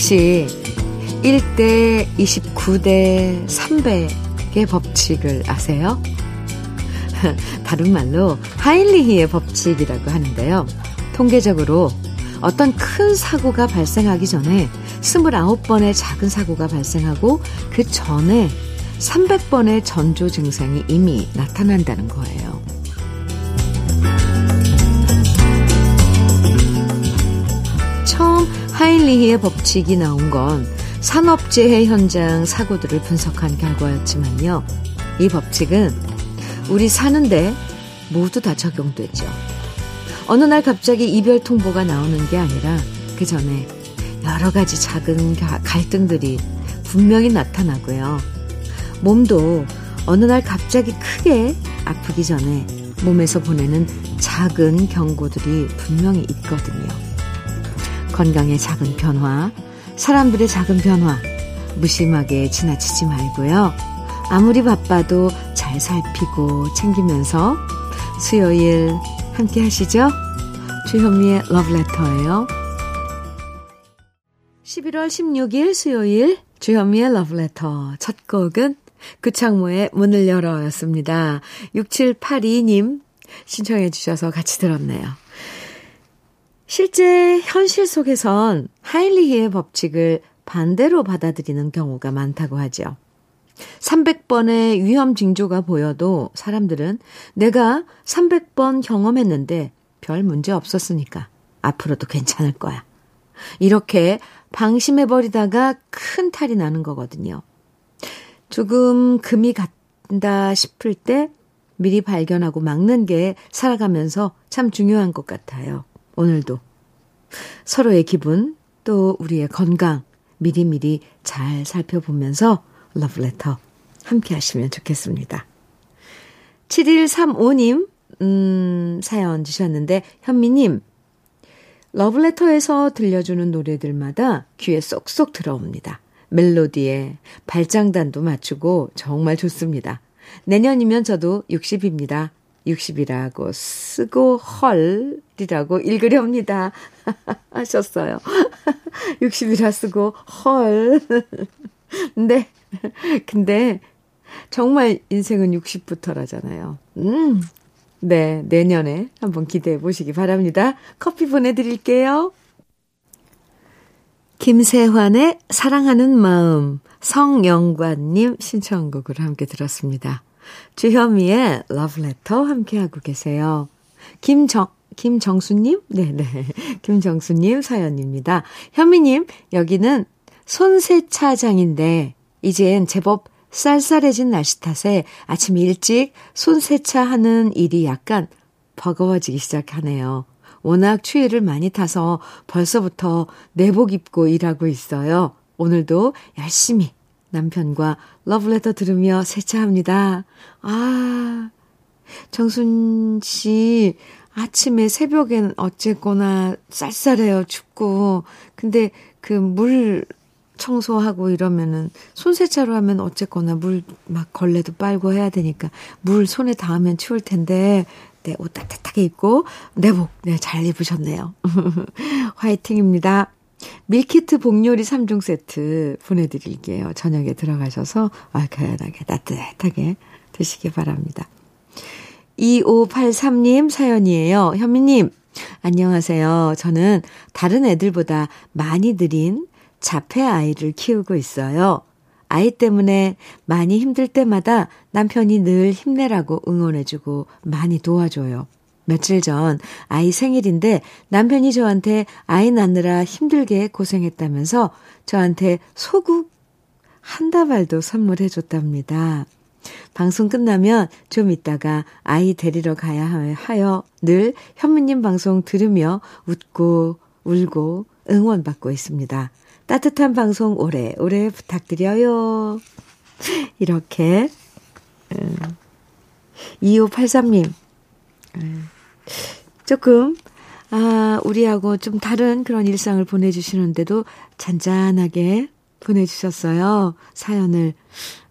혹시 1대 29대 300의 법칙을 아세요? 다른 말로 하일리히의 법칙이라고 하는데요. 통계적으로 어떤 큰 사고가 발생하기 전에 29번의 작은 사고가 발생하고 그 전에 300번의 전조 증상이 이미 나타난다는 거예요. 하일리히의 법칙이 나온 건 산업재해 현장 사고들을 분석한 결과였지만요. 이 법칙은 우리 사는데 모두 다 적용되죠. 어느 날 갑자기 이별 통보가 나오는 게 아니라 그 전에 여러 가지 작은 갈등들이 분명히 나타나고요. 몸도 어느 날 갑자기 크게 아프기 전에 몸에서 보내는 작은 경고들이 분명히 있거든요. 건강의 작은 변화, 사람들의 작은 변화, 무심하게 지나치지 말고요. 아무리 바빠도 잘 살피고 챙기면서 수요일 함께 하시죠? 주현미의 러브레터예요. 11월 16일 수요일 주현미의 러브레터 첫 곡은 구창모의 문을 열어였습니다. 6782님 신청해 주셔서 같이 들었네요. 실제 현실 속에선 하일리히의 법칙을 반대로 받아들이는 경우가 많다고 하죠. 300번의 위험 징조가 보여도 사람들은 내가 300번 경험했는데 별 문제 없었으니까 앞으로도 괜찮을 거야. 이렇게 방심해버리다가 큰 탈이 나는 거거든요. 조금 금이 간다 싶을 때 미리 발견하고 막는 게 살아가면서 참 중요한 것 같아요. 오늘도 서로의 기분 또 우리의 건강 미리미리 잘 살펴보면서 러브레터 함께 하시면 좋겠습니다. 7135님, 음, 사연 주셨는데, 현미님, 러브레터에서 들려주는 노래들마다 귀에 쏙쏙 들어옵니다. 멜로디에 발장단도 맞추고 정말 좋습니다. 내년이면 저도 60입니다. 60이라고 쓰고 헐이라고 읽으렵니다. 하셨어요. 60이라 쓰고 헐. 네. 근데 정말 인생은 60부터라잖아요. 음. 네, 내년에 한번 기대해 보시기 바랍니다. 커피 보내드릴게요. 김세환의 사랑하는 마음, 성영관님 신청곡으로 함께 들었습니다. 주현미의 러브레터 함께하고 계세요. 김정, 김정수님? 네네. 김정수님 사연입니다. 현미님, 여기는 손세차장인데, 이젠 제법 쌀쌀해진 날씨 탓에 아침 일찍 손세차 하는 일이 약간 버거워지기 시작하네요. 워낙 추위를 많이 타서 벌써부터 내복 입고 일하고 있어요. 오늘도 열심히 남편과 러브레터 들으며 세차합니다. 아, 정순 씨, 아침에 새벽엔 어쨌거나 쌀쌀해요, 춥고. 근데 그 물 청소하고 이러면은 손세차로 하면 어쨌거나 물 막 걸레도 빨고 해야 되니까 물 손에 닿으면 추울 텐데 네, 옷 따뜻하게 입고 내복 네, 잘 입으셨네요. 화이팅입니다. 밀키트 복요리 3종 세트 보내드릴게요. 저녁에 들어가셔서 얼큰하게 따뜻하게 드시기 바랍니다. 2583님 사연이에요. 현미님, 안녕하세요. 저는 다른 애들보다 많이 느린 자폐 아이를 키우고 있어요. 아이 때문에 많이 힘들 때마다 남편이 늘 힘내라고 응원해주고 많이 도와줘요. 며칠 전 아이 생일인데 남편이 저한테 아이 낳느라 힘들게 고생했다면서 저한테 소국 한 다발도 선물해 줬답니다. 방송 끝나면 좀 있다가 아이 데리러 가야 하여 늘 현무님 방송 들으며 웃고 울고 응원받고 있습니다. 따뜻한 방송 오래오래 부탁드려요. 이렇게, 2583님, 조금, 아, 우리하고 좀 다른 그런 일상을 보내주시는데도 잔잔하게 보내주셨어요. 사연을,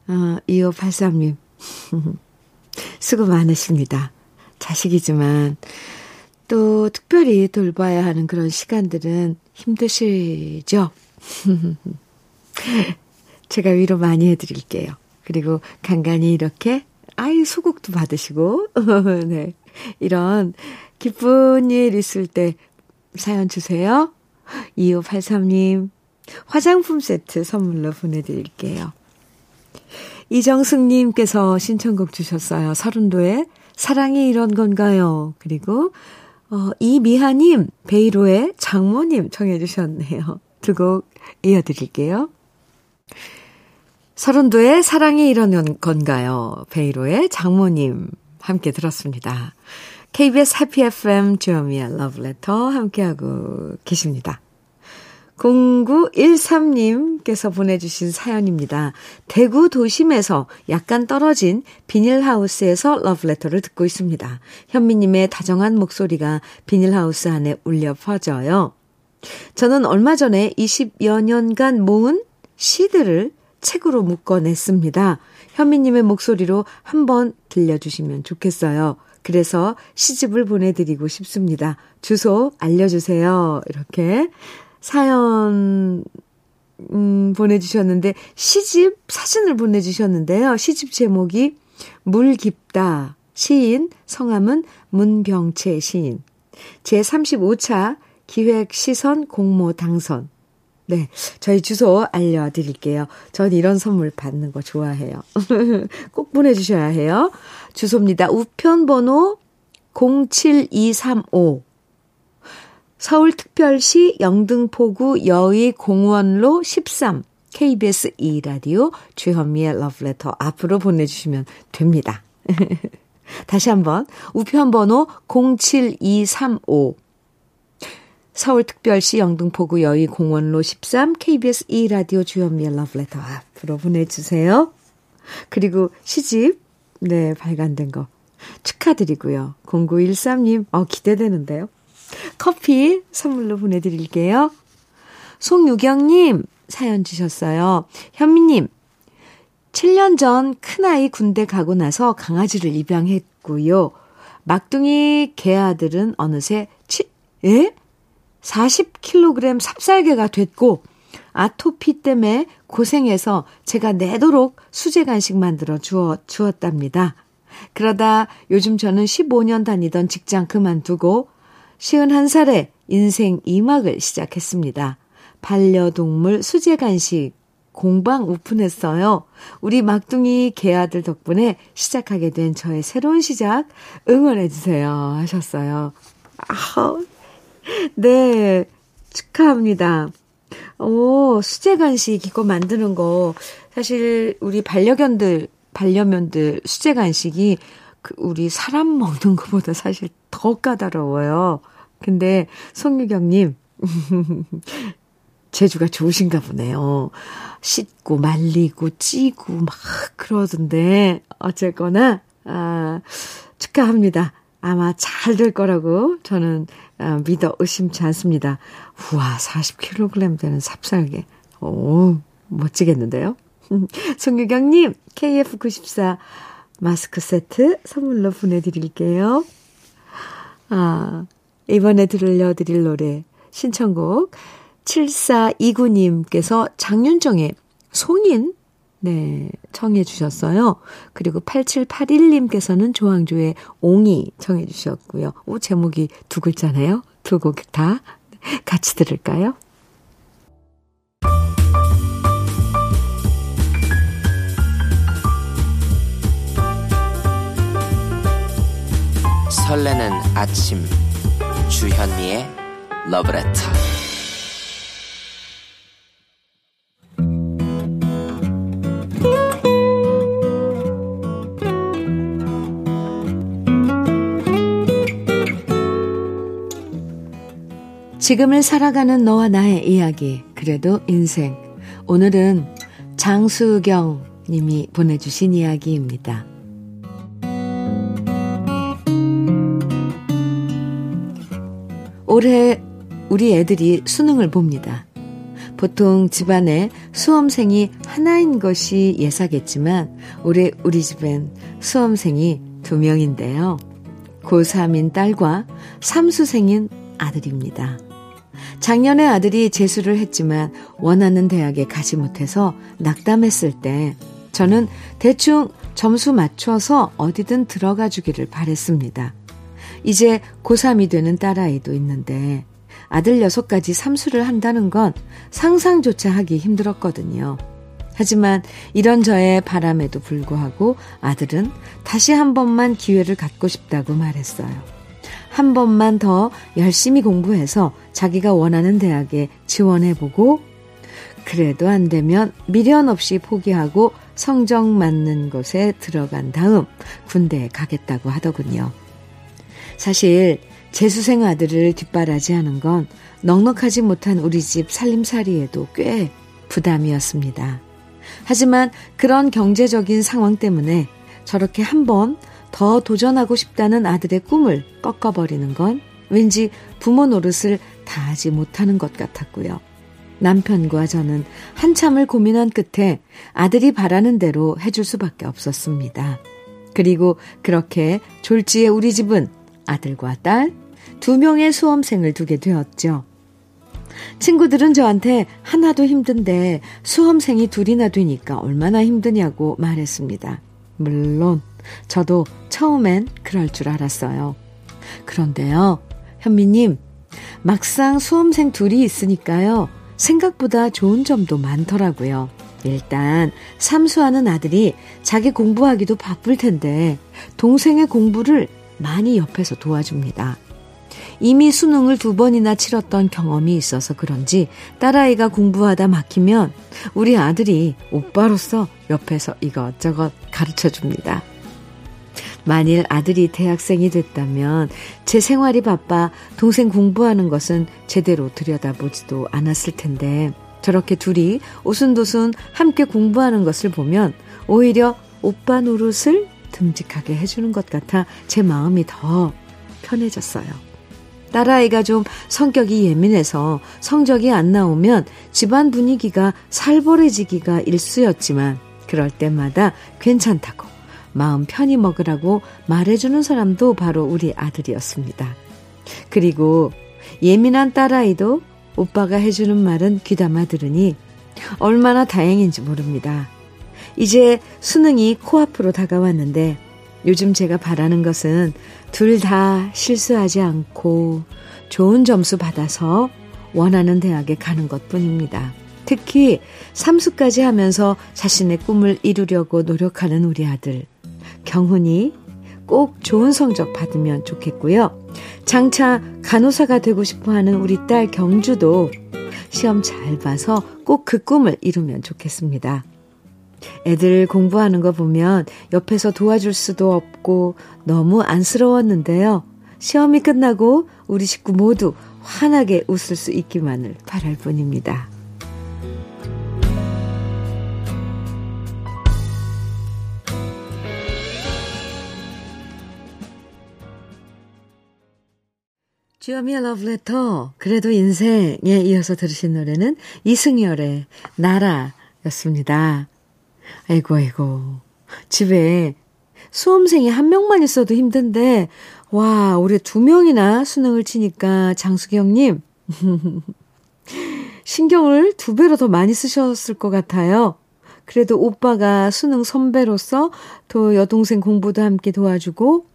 어, 2583님. 수고 많으십니다. 자식이지만, 또 특별히 돌봐야 하는 그런 시간들은 힘드시죠? 제가 위로 많이 해드릴게요. 그리고 간간히 이렇게, 아이, 소국도 받으시고, 네. 이런 기쁜 일 있을 때 사연 주세요. 2583님, 화장품 세트 선물로 보내드릴게요. 이정숙님께서 신청곡 주셨어요. 서른도의 사랑이 이런 건가요? 그리고, 어, 이미하님, 베이로의 장모님 청해주셨네요. 두 곡 이어드릴게요. 서른도의 사랑이 이런 건가요? 베이로의 장모님 함께 들었습니다. KBS 해피 FM 주현미의 러브레터 함께하고 계십니다. 0913님께서 보내주신 사연입니다. 대구 도심에서 약간 떨어진 비닐하우스에서 러브레터를 듣고 있습니다. 현미님의 다정한 목소리가 비닐하우스 안에 울려 퍼져요. 저는 얼마 전에 20여 년간 모은 시들을 책으로 묶어냈습니다. 현미님의 목소리로 한번 들려주시면 좋겠어요. 그래서 시집을 보내드리고 싶습니다. 주소 알려주세요. 이렇게 사연, 음, 보내주셨는데, 시집 사진을 보내주셨는데요. 시집 제목이 물 깊다. 시인, 성함은 문병채 시인. 제35차 기획 시선 공모 당선. 네. 저희 주소 알려드릴게요. 전 이런 선물 받는 거 좋아해요. 꼭 보내주셔야 해요. 주소입니다. 우편번호 07235. 서울특별시 영등포구 여의 공원로 13. KBS 2라디오 주현미의 러브레터 앞으로 보내주시면 됩니다. 다시 한번 우편번호 07235 서울특별시 영등포구 여의공원로 13 KBS 2라디오 주현미의 러브레터 앞으로 보내주세요. 그리고 시집 네 발간된 거 축하드리고요. 0913님 어 기대되는데요. 커피 선물로 보내드릴게요. 송유경님 사연 주셨어요. 현미님 7년 전 큰아이 군대 가고 나서 강아지를 입양했고요. 막둥이 개아들은 어느새 치, 에? 40kg 삽살개가 됐고 아토피 때문에 고생해서 제가 내도록 수제 간식 만들어 주어, 주었답니다. 그러다 요즘 저는 15년 다니던 직장 그만두고 51살에 인생 2막을 시작했습니다. 반려동물 수제 간식 공방 오픈했어요. 우리 막둥이 개아들 덕분에 시작하게 된 저의 새로운 시작 응원해주세요. 하셨어요. 아, 네, 축하합니다. 오, 수제 간식 이거 만드는 거 사실 우리 반려견들 반려면들 수제 간식이 그 우리 사람 먹는 것보다 사실 더 까다로워요. 근데 송유경님 재주가 좋으신가 보네요. 씻고 말리고 찌고 막 그러던데 어쨌거나 아 축하합니다. 아마 잘 될 거라고 저는 아, 믿어 의심치 않습니다. 우와, 40kg 되는 삽살개. 오, 멋지겠는데요? 송유경님, KF94 마스크 세트 선물로 보내드릴게요. 아, 이번에 들려드릴 노래, 신청곡 7429님께서 장윤정의 송인 네, 청해 주셨어요. 그리고 8781님께서는 조항조의 옹이 청해 주셨고요. 오, 제목이 두 글자네요. 두 곡 다 같이 들을까요? 설레는 아침 주현미의 러브레터 지금을 살아가는 너와 나의 이야기, 그래도 인생. 오늘은 장수경 님이 보내주신 이야기입니다. 올해 우리 애들이 수능을 봅니다. 보통 집안에 수험생이 하나인 것이 예사겠지만 올해 우리 집엔 수험생이 두 명인데요. 고3인 딸과 삼수생인 아들입니다. 작년에 아들이 재수를 했지만 원하는 대학에 가지 못해서 낙담했을 때 저는 대충 점수 맞춰서 어디든 들어가 주기를 바랬습니다. 이제 고3이 되는 딸아이도 있는데 아들 녀석까지 삼수를 한다는 건 상상조차 하기 힘들었거든요. 하지만 이런 저의 바람에도 불구하고 아들은 다시 한 번만 기회를 갖고 싶다고 말했어요. 한 번만 더 열심히 공부해서 자기가 원하는 대학에 지원해보고 그래도 안 되면 미련 없이 포기하고 성적 맞는 곳에 들어간 다음 군대에 가겠다고 하더군요. 사실 재수생 아들을 뒷바라지하는 건 넉넉하지 못한 우리 집 살림살이에도 꽤 부담이었습니다. 하지만 그런 경제적인 상황 때문에 저렇게 한번 더 도전하고 싶다는 아들의 꿈을 꺾어버리는 건 왠지 부모 노릇을 다하지 못하는 것 같았고요. 남편과 저는 한참을 고민한 끝에 아들이 바라는 대로 해줄 수밖에 없었습니다. 그리고 그렇게 졸지에 우리 집은 아들과 딸, 두 명의 수험생을 두게 되었죠. 친구들은 저한테 하나도 힘든데 수험생이 둘이나 되니까 얼마나 힘드냐고 말했습니다. 물론 저도 처음엔 그럴 줄 알았어요. 그런데요, 현미님, 막상 수험생 둘이 있으니까요, 생각보다 좋은 점도 많더라고요. 일단, 삼수하는 아들이 자기 공부하기도 바쁠 텐데, 동생의 공부를 많이 옆에서 도와줍니다. 이미 수능을 두 번이나 치렀던 경험이 있어서 그런지 딸아이가 공부하다 막히면 우리 아들이 오빠로서 옆에서 이것저것 가르쳐 줍니다. 만일 아들이 대학생이 됐다면 제 생활이 바빠 동생 공부하는 것은 제대로 들여다보지도 않았을 텐데 저렇게 둘이 오순도순 함께 공부하는 것을 보면 오히려 오빠 노릇을 듬직하게 해주는 것 같아 제 마음이 더 편해졌어요. 딸아이가 좀 성격이 예민해서 성적이 안 나오면 집안 분위기가 살벌해지기가 일쑤였지만 그럴 때마다 괜찮다고 마음 편히 먹으라고 말해주는 사람도 바로 우리 아들이었습니다. 그리고 예민한 딸아이도 오빠가 해주는 말은 귀담아 들으니 얼마나 다행인지 모릅니다. 이제 수능이 코앞으로 다가왔는데 요즘 제가 바라는 것은 둘 다 실수하지 않고 좋은 점수 받아서 원하는 대학에 가는 것 뿐입니다. 특히 삼수까지 하면서 자신의 꿈을 이루려고 노력하는 우리 아들. 경훈이 꼭 좋은 성적 받으면 좋겠고요. 장차 간호사가 되고 싶어 하는 우리 딸 경주도 시험 잘 봐서 꼭 그 꿈을 이루면 좋겠습니다. 애들 공부하는 거 보면 옆에서 도와줄 수도 없고 너무 안쓰러웠는데요. 시험이 끝나고 우리 식구 모두 환하게 웃을 수 있기만을 바랄 뿐입니다. 주여미의 러브레터 그래도 인생에 이어서 들으신 노래는 이승열의 나라였습니다. 아이고, 아이고. 집에 수험생이 한 명만 있어도 힘든데, 와, 올해 두 명이나 수능을 치니까 장수경님, 신경을 두 배로 더 많이 쓰셨을 것 같아요. 그래도 오빠가 수능 선배로서 또 여동생 공부도 함께 도와주고,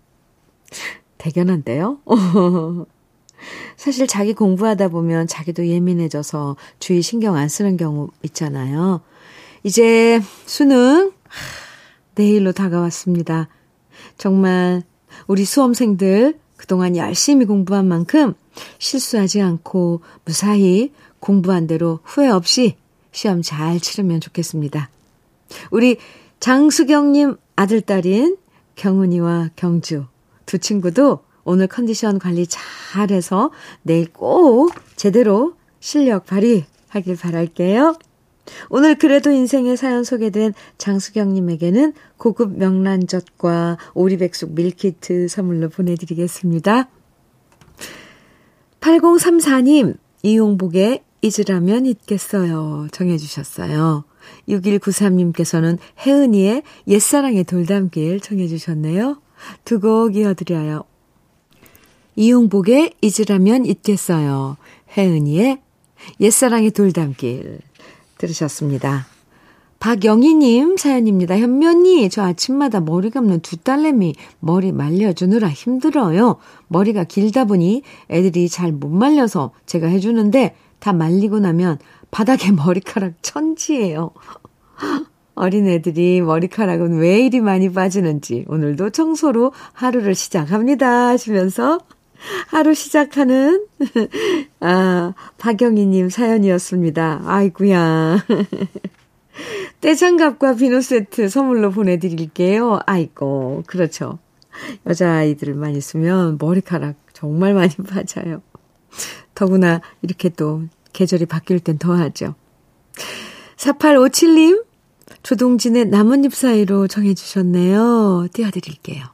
대견한데요? 사실 자기 공부하다 보면 자기도 예민해져서 주위 신경 안 쓰는 경우 있잖아요. 이제 수능 내일로 다가왔습니다. 정말 우리 수험생들 그동안 열심히 공부한 만큼 실수하지 않고 무사히 공부한 대로 후회 없이 시험 잘 치르면 좋겠습니다. 우리 장수경님 아들 딸인 경은이와 경주 두 친구도 오늘 컨디션 관리 잘 해서 내일 꼭 제대로 실력 발휘하길 바랄게요. 오늘 그래도 인생의 사연 소개된 장수경님에게는 고급 명란젓과 오리백숙 밀키트 선물로 보내드리겠습니다. 8034님, 이용복의 잊으라면 잊겠어요. 정해주셨어요. 6193님께서는 혜은이의 옛사랑의 돌담길 정해주셨네요. 두 곡 이어드려요. 이용복의 잊으라면 잊겠어요. 혜은이의 옛사랑의 돌담길 들으셨습니다. 박영희님 사연입니다. 현면이 저 아침마다 머리 감는 두 딸내미 머리 말려주느라 힘들어요. 머리가 길다 보니 애들이 잘 못 말려서 제가 해주는데 다 말리고 나면 바닥에 머리카락 천지예요. 어린 애들이 머리카락은 왜 이리 많이 빠지는지 오늘도 청소로 하루를 시작합니다 하시면서 하루 시작하는 아 박영희님 사연이었습니다. 아이구야. 떼장갑과 비누 세트 선물로 보내드릴게요. 아이고 그렇죠. 여자아이들만 있으면 머리카락 정말 많이 빠져요. 더구나 이렇게 또 계절이 바뀔 땐 더하죠. 4857님, 조동진의 나뭇잎 사이로 정해주셨네요. 띄워드릴게요.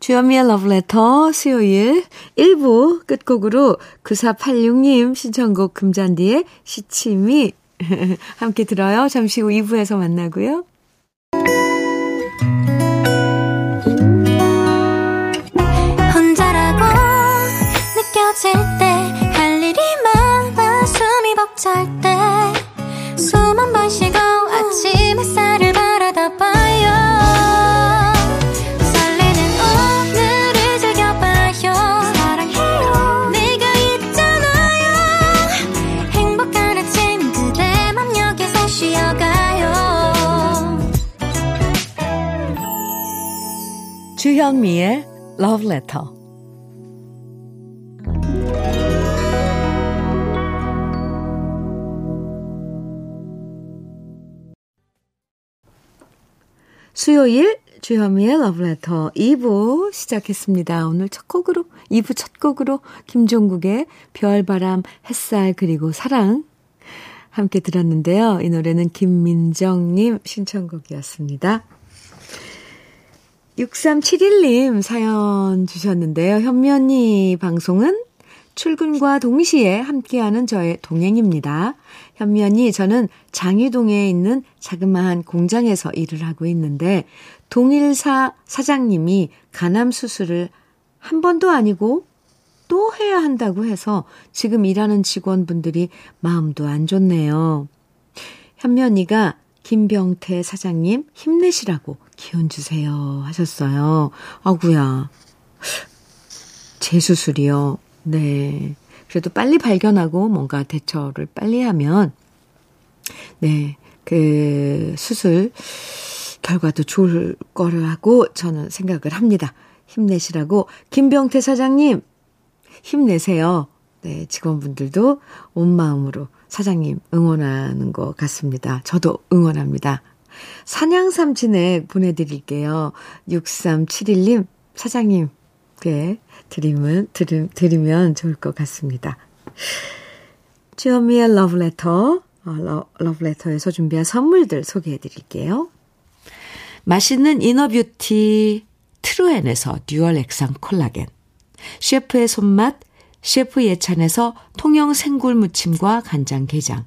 주현미의 러브레터 수요일 1부 끝곡으로 9486님 신청곡 금잔디의 시침이 함께 들어요. 잠시 후 2부에서 만나고요. 혼자라고 느껴질 때 할 일이 많아 숨이 벅찰 때숨 한번 쉬고 아침 햇살 주현미의 Love Letter 수요일 주현미의 러브레터 2부 시작했습니다. 오늘 첫 곡으로 2부 첫 곡으로 김종국의 별바람 햇살 그리고 사랑 함께 들었는데요. 이 노래는 김민정님 신청곡이었습니다. 6371님 사연 주셨는데요. 현면이 방송은 출근과 동시에 함께하는 저의 동행입니다. 현면이 저는 장유동에 있는 자그마한 공장에서 일을 하고 있는데 동일사 사장님이 간암 수술을 한 번도 아니고 또 해야 한다고 해서 지금 일하는 직원분들이 마음도 안 좋네요. 현면이가 김병태 사장님 힘내시라고 기운 주세요 하셨어요. 아구야. 재수술이요. 네. 그래도 빨리 발견하고 뭔가 대처를 빨리 하면, 네, 그 수술 결과도 좋을 거라고 저는 생각을 합니다. 힘내시라고. 김병태 사장님, 힘내세요. 네, 직원분들도 온 마음으로 사장님 응원하는 것 같습니다. 저도 응원합니다. 산양삼 진액 보내드릴게요. 6371님, 사장님, 네, 드리면, 들으, 들으면 좋을 것 같습니다. 주현미의 러브레터, 어, 러브레터에서 준비한 선물들 소개해 드릴게요. 맛있는 inner beauty 트루엔에서 dual 액상 콜라겐, 셰프의 손맛, 셰프 예찬에서 통영 생굴 무침과 간장 게장,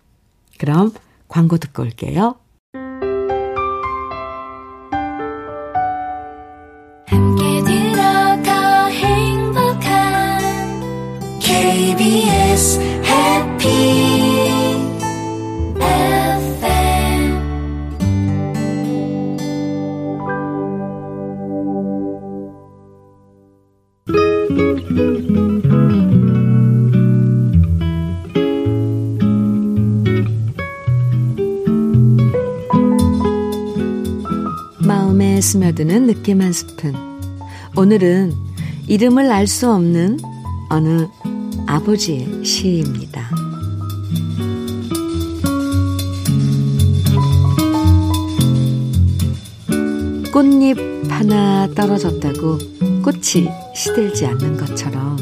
그럼 광고 듣고 올게요. KBS 스며드는 느낌 한 스푼. 오늘은 이름을 알 수 없는 어느 아버지의 시입니다. 꽃잎 하나 떨어졌다고 꽃이 시들지 않는 것처럼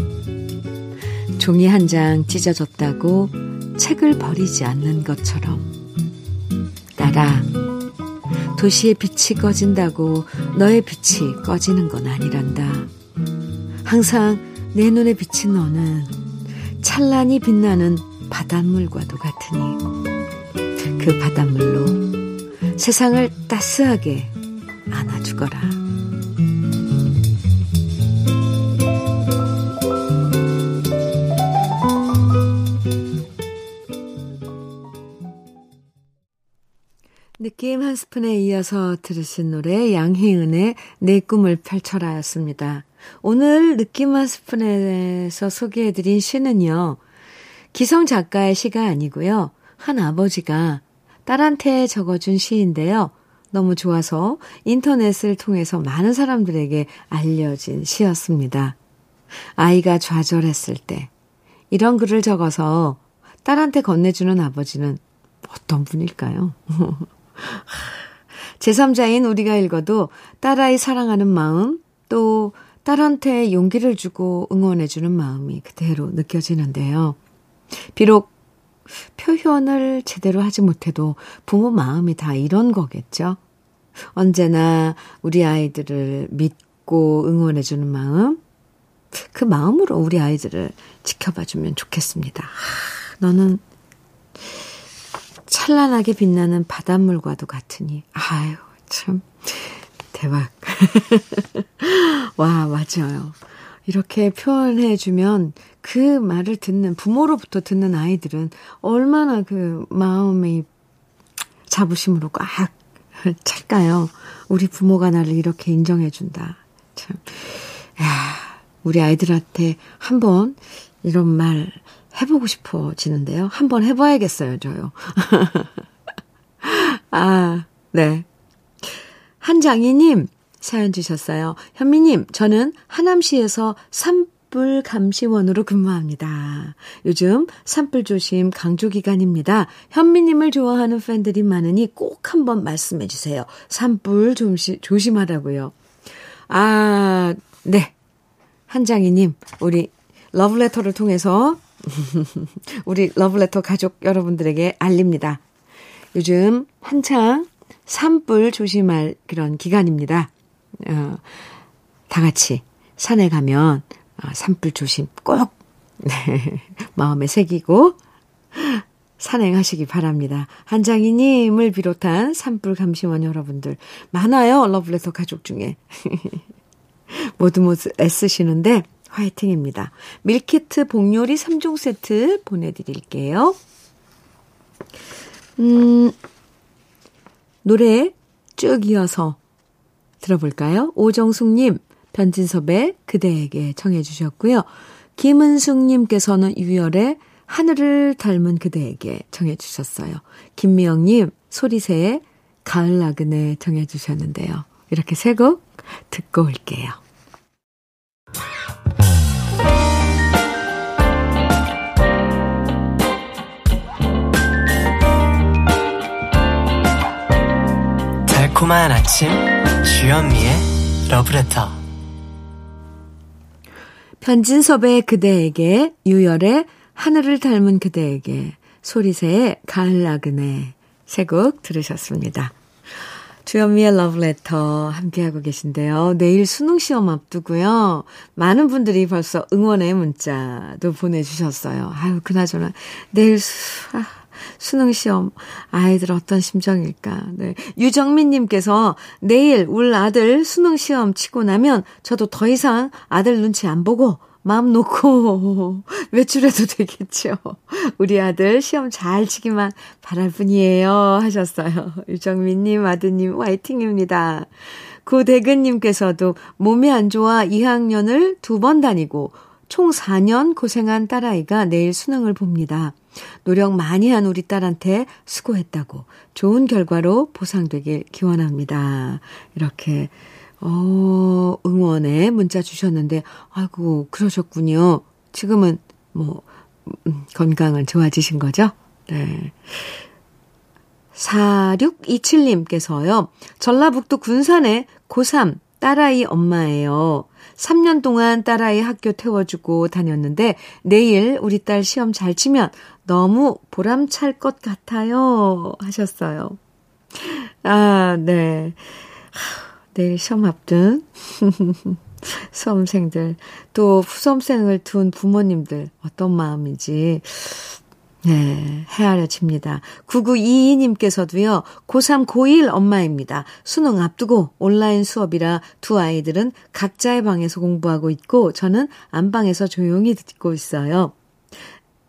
종이 한 장 찢어졌다고 책을 버리지 않는 것처럼 나라 도시의 빛이 꺼진다고 너의 빛이 꺼지는 건 아니란다. 항상 내 눈에 비친 너는 찬란히 빛나는 바닷물과도 같으니 그 바닷물로 세상을 따스하게 안아주거라. 느낌 한 스푼에 이어서 들으신 노래 양희은의 내 꿈을 펼쳐라였습니다. 오늘 느낌 한 스푼에서 소개해드린 시는요. 기성 작가의 시가 아니고요. 한 아버지가 딸한테 적어준 시인데요. 너무 좋아서 인터넷을 통해서 많은 사람들에게 알려진 시였습니다. 아이가 좌절했을 때 이런 글을 적어서 딸한테 건네주는 아버지는 어떤 분일까요? 제3자인 우리가 읽어도 딸아이 사랑하는 마음, 또 딸한테 용기를 주고 응원해주는 마음이 그대로 느껴지는데요. 비록 표현을 제대로 하지 못해도 부모 마음이 다 이런 거겠죠. 언제나 우리 아이들을 믿고 응원해주는 마음, 그 마음으로 우리 아이들을 지켜봐주면 좋겠습니다. 너는 찬란하게 빛나는 바닷물과도 같으니, 아유, 참, 대박. 와, 맞아요. 이렇게 표현해주면 그 말을 듣는, 부모로부터 듣는 아이들은 얼마나 그 마음의 자부심으로 꽉 찰까요? 우리 부모가 나를 이렇게 인정해준다. 참. 야, 우리 아이들한테 한번 이런 말 해보고 싶어지는데요. 한번 해봐야겠어요, 저요. 아, 네. 한장희님 사연 주셨어요. 현미님, 저는 하남시에서 산불 감시원으로 근무합니다. 요즘 산불 조심 강조 기간입니다. 현미님을 좋아하는 팬들이 많으니 꼭 한번 말씀해 주세요. 산불 조심, 조심하라고요. 아, 네. 한장희님, 우리 러브레터를 통해서 우리 러브레터 가족 여러분들에게 알립니다. 요즘 한창 산불 조심할 그런 기간입니다. 어, 다 같이 산에 가면 어, 산불 조심 꼭 네, 마음에 새기고 산행하시기 바랍니다. 한장희님을 비롯한 산불 감시원 여러분들 많아요. 러블레터 가족 중에. 모두 모두 애쓰시는데 화이팅입니다. 밀키트 복요리 3종 세트 보내드릴게요. 음, 노래 쭉 이어서 들어볼까요? 오정숙님, 변진섭의 그대에게 청해주셨고요. 김은숙님께서는 유열의 하늘을 닮은 그대에게 청해주셨어요. 김미영님, 소리새의 가을 나그네 청해주셨는데요. 이렇게 세 곡 듣고 올게요. 달콤한 아침 주현미의 러브레터 편진섭의 그대에게 유열의 하늘을 닮은 그대에게 소리새의 가을 나그네 세 곡 들으셨습니다. 주현미의 러브레터 함께하고 계신데요. 내일 수능 시험 앞두고요. 많은 분들이 벌써 응원의 문자도 보내주셨어요. 아유, 그나저나 내일 수, 아, 수능 시험 아이들 어떤 심정일까. 네. 유정민님께서 내일 울 아들 수능 시험 치고 나면 저도 더 이상 아들 눈치 안 보고 마음 놓고 외출해도 되겠죠. 우리 아들 시험 잘 치기만 바랄 뿐이에요. 하셨어요. 유정민님, 아드님, 화이팅입니다. 고대근님께서도 몸이 안 좋아 2학년을 두 번 다니고 총 4년 고생한 딸아이가 내일 수능을 봅니다. 노력 많이 한 우리 딸한테 수고했다고 좋은 결과로 보상되길 기원합니다. 이렇게, 어, 응원에 문자 주셨는데, 아이고, 그러셨군요. 지금은 뭐, 음, 건강은 좋아지신 거죠? 네. 4627님께서요, 전라북도 군산에 고3 딸아이 엄마예요. 3년 동안 딸아이 학교 태워주고 다녔는데 내일 우리 딸 시험 잘 치면 너무 보람찰 것 같아요. 하셨어요. 아, 네. 내일 시험 앞둔 수험생들, 또 후수험생을 둔 부모님들 어떤 마음인지 네, 헤아려집니다. 9922님께서도요, 고3, 고1 엄마입니다. 수능 앞두고 온라인 수업이라 두 아이들은 각자의 방에서 공부하고 있고, 저는 안방에서 조용히 듣고 있어요.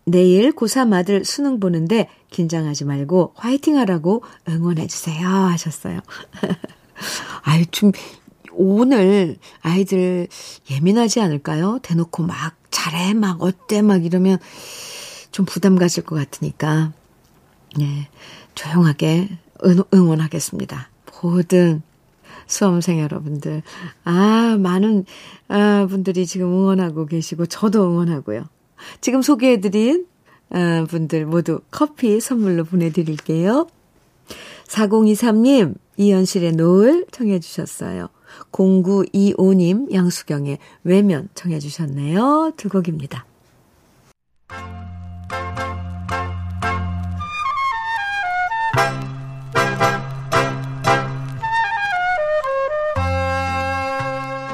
내일 고3 아들 수능 보는데 긴장하지 말고 화이팅 하라고 응원해주세요. 하셨어요. 아유, 좀, 오늘 아이들 예민하지 않을까요? 대놓고 막 잘해, 막 어때, 막 이러면 좀 부담 가질 것 같으니까, 네, 조용하게 응, 응원하겠습니다. 모든 수험생 여러분들. 아, 많은, 아, 분들이 지금 응원하고 계시고, 저도 응원하고요. 지금 소개해드린, 아, 분들 모두 커피 선물로 보내드릴게요. 4023님, 이현실의 노을 청해주셨어요. 0925님, 양수경의 외면 청해주셨네요. 두 곡입니다.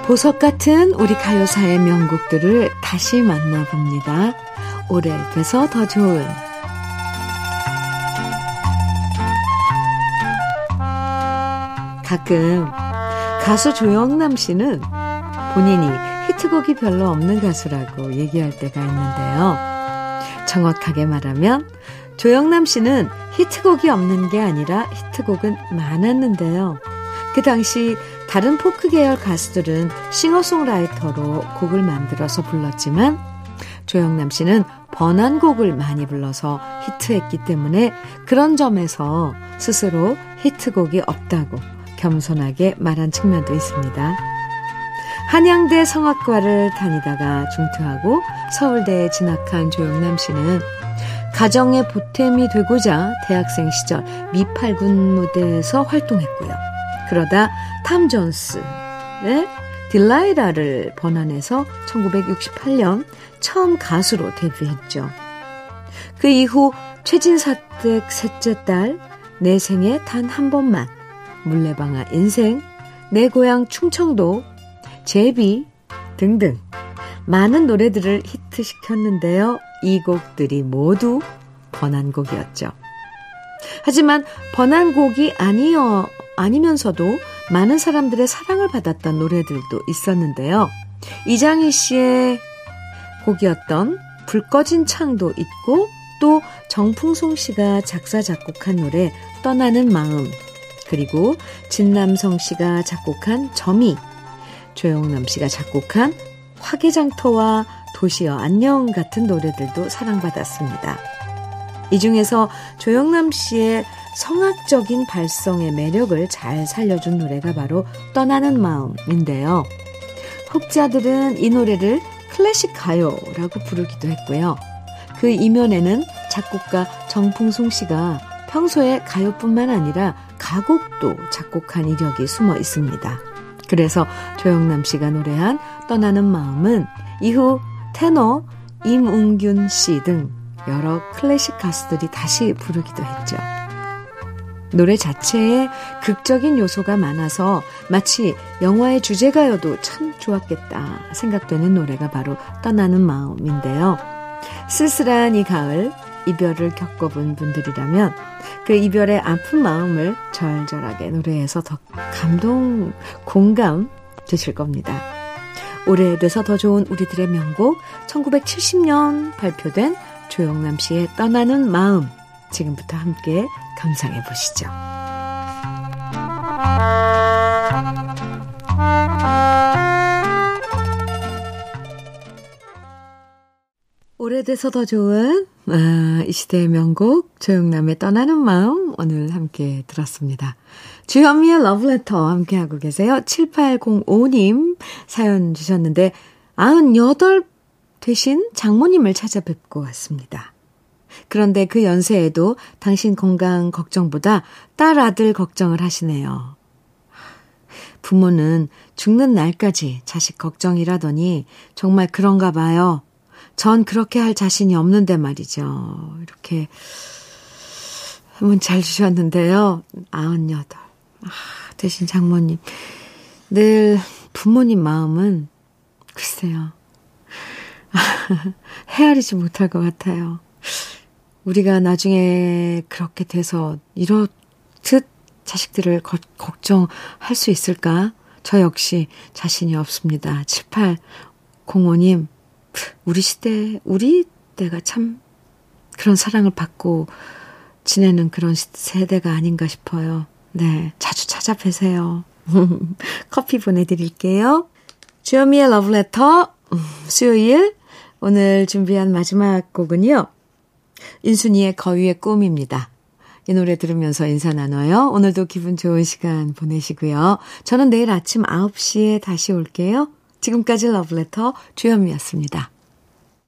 보석 같은 우리 가요사의 명곡들을 다시 만나봅니다. 오래돼서 더 좋은 가끔 가수 조영남 씨는 본인이 히트곡이 별로 없는 가수라고 얘기할 때가 있는데요. 정확하게 말하면 조영남 씨는 히트곡이 없는 게 아니라 히트곡은 많았는데요. 그 당시 다른 포크 계열 가수들은 싱어송라이터로 곡을 만들어서 불렀지만 조영남 씨는 번안곡을 많이 불러서 히트했기 때문에 그런 점에서 스스로 히트곡이 없다고 겸손하게 말한 측면도 있습니다. 한양대 성악과를 다니다가 중퇴하고 서울대에 진학한 조영남 씨는 가정의 보탬이 되고자 대학생 시절 미팔군 무대에서 활동했고요. 그러다 탐 존스의 딜라이라를 번안해서 1968년 처음 가수로 데뷔했죠. 그 이후 최진사댁 셋째 딸, 내 생에 단 한 번만, 물레방아 인생, 내 고향 충청도, 제비 등등 많은 노래들을 히트시켰는데요. 이 곡들이 모두 번안곡이었죠. 하지만 번안곡이 아니어, 아니면서도 많은 사람들의 사랑을 받았던 노래들도 있었는데요. 이장희 씨의 곡이었던 불 꺼진 창도 있고 또 정풍송 씨가 작사 작곡한 노래 떠나는 마음 그리고 진남성 씨가 작곡한 점이 조영남 씨가 작곡한 화개장터와 도시여 안녕 같은 노래들도 사랑받았습니다. 이 중에서 조영남 씨의 성악적인 발성의 매력을 잘 살려준 노래가 바로 떠나는 마음인데요. 혹자들은 이 노래를 클래식 가요라고 부르기도 했고요. 그 이면에는 작곡가 정풍송 씨가 평소에 가요뿐만 아니라 가곡도 작곡한 이력이 숨어 있습니다. 그래서 조영남 씨가 노래한 떠나는 마음은 이후 테너 임웅균 씨 등 여러 클래식 가수들이 다시 부르기도 했죠. 노래 자체에 극적인 요소가 많아서 마치 영화의 주제가여도 참 좋았겠다 생각되는 노래가 바로 떠나는 마음인데요. 쓸쓸한 이 가을 이별을 겪어본 분들이라면 그 이별의 아픈 마음을 절절하게 노래해서 더 감동, 공감 되실 겁니다. 오래돼서 더 좋은 우리들의 명곡 1970년 발표된 조영남 씨의 떠나는 마음 지금부터 함께 감상해 보시죠. 오래돼서 더 좋은 아, 이 시대의 명곡 조영남의 떠나는 마음 오늘 함께 들었습니다. 주현미의 러브레터 함께하고 계세요. 7805님 사연 주셨는데 98 되신 장모님을 찾아뵙고 왔습니다. 그런데 그 연세에도 당신 건강 걱정보다 딸 아들 걱정을 하시네요. 부모는 죽는 날까지 자식 걱정이라더니 정말 그런가 봐요. 전 그렇게 할 자신이 없는데 말이죠. 이렇게 문잘 주셨는데요. 98. 아, 대신 장모님. 늘 부모님 마음은 글쎄요. 헤아리지 못할 것 같아요. 우리가 나중에 그렇게 돼서 이렇듯 자식들을 거, 걱정할 수 있을까? 저 역시 자신이 없습니다. 7805님, 우리 시대, 우리 때가 참 그런 사랑을 받고 지내는 그런 세대가 아닌가 싶어요. 네, 자주 찾아뵈세요. 커피 보내드릴게요. 주현미의 러브레터, 음, 수요일, 오늘 준비한 마지막 곡은요. 인순이의 거위의 꿈입니다. 이 노래 들으면서 인사 나눠요. 오늘도 기분 좋은 시간 보내시고요. 저는 내일 아침 9시에 다시 올게요. 지금까지 러브레터 주현미였습니다.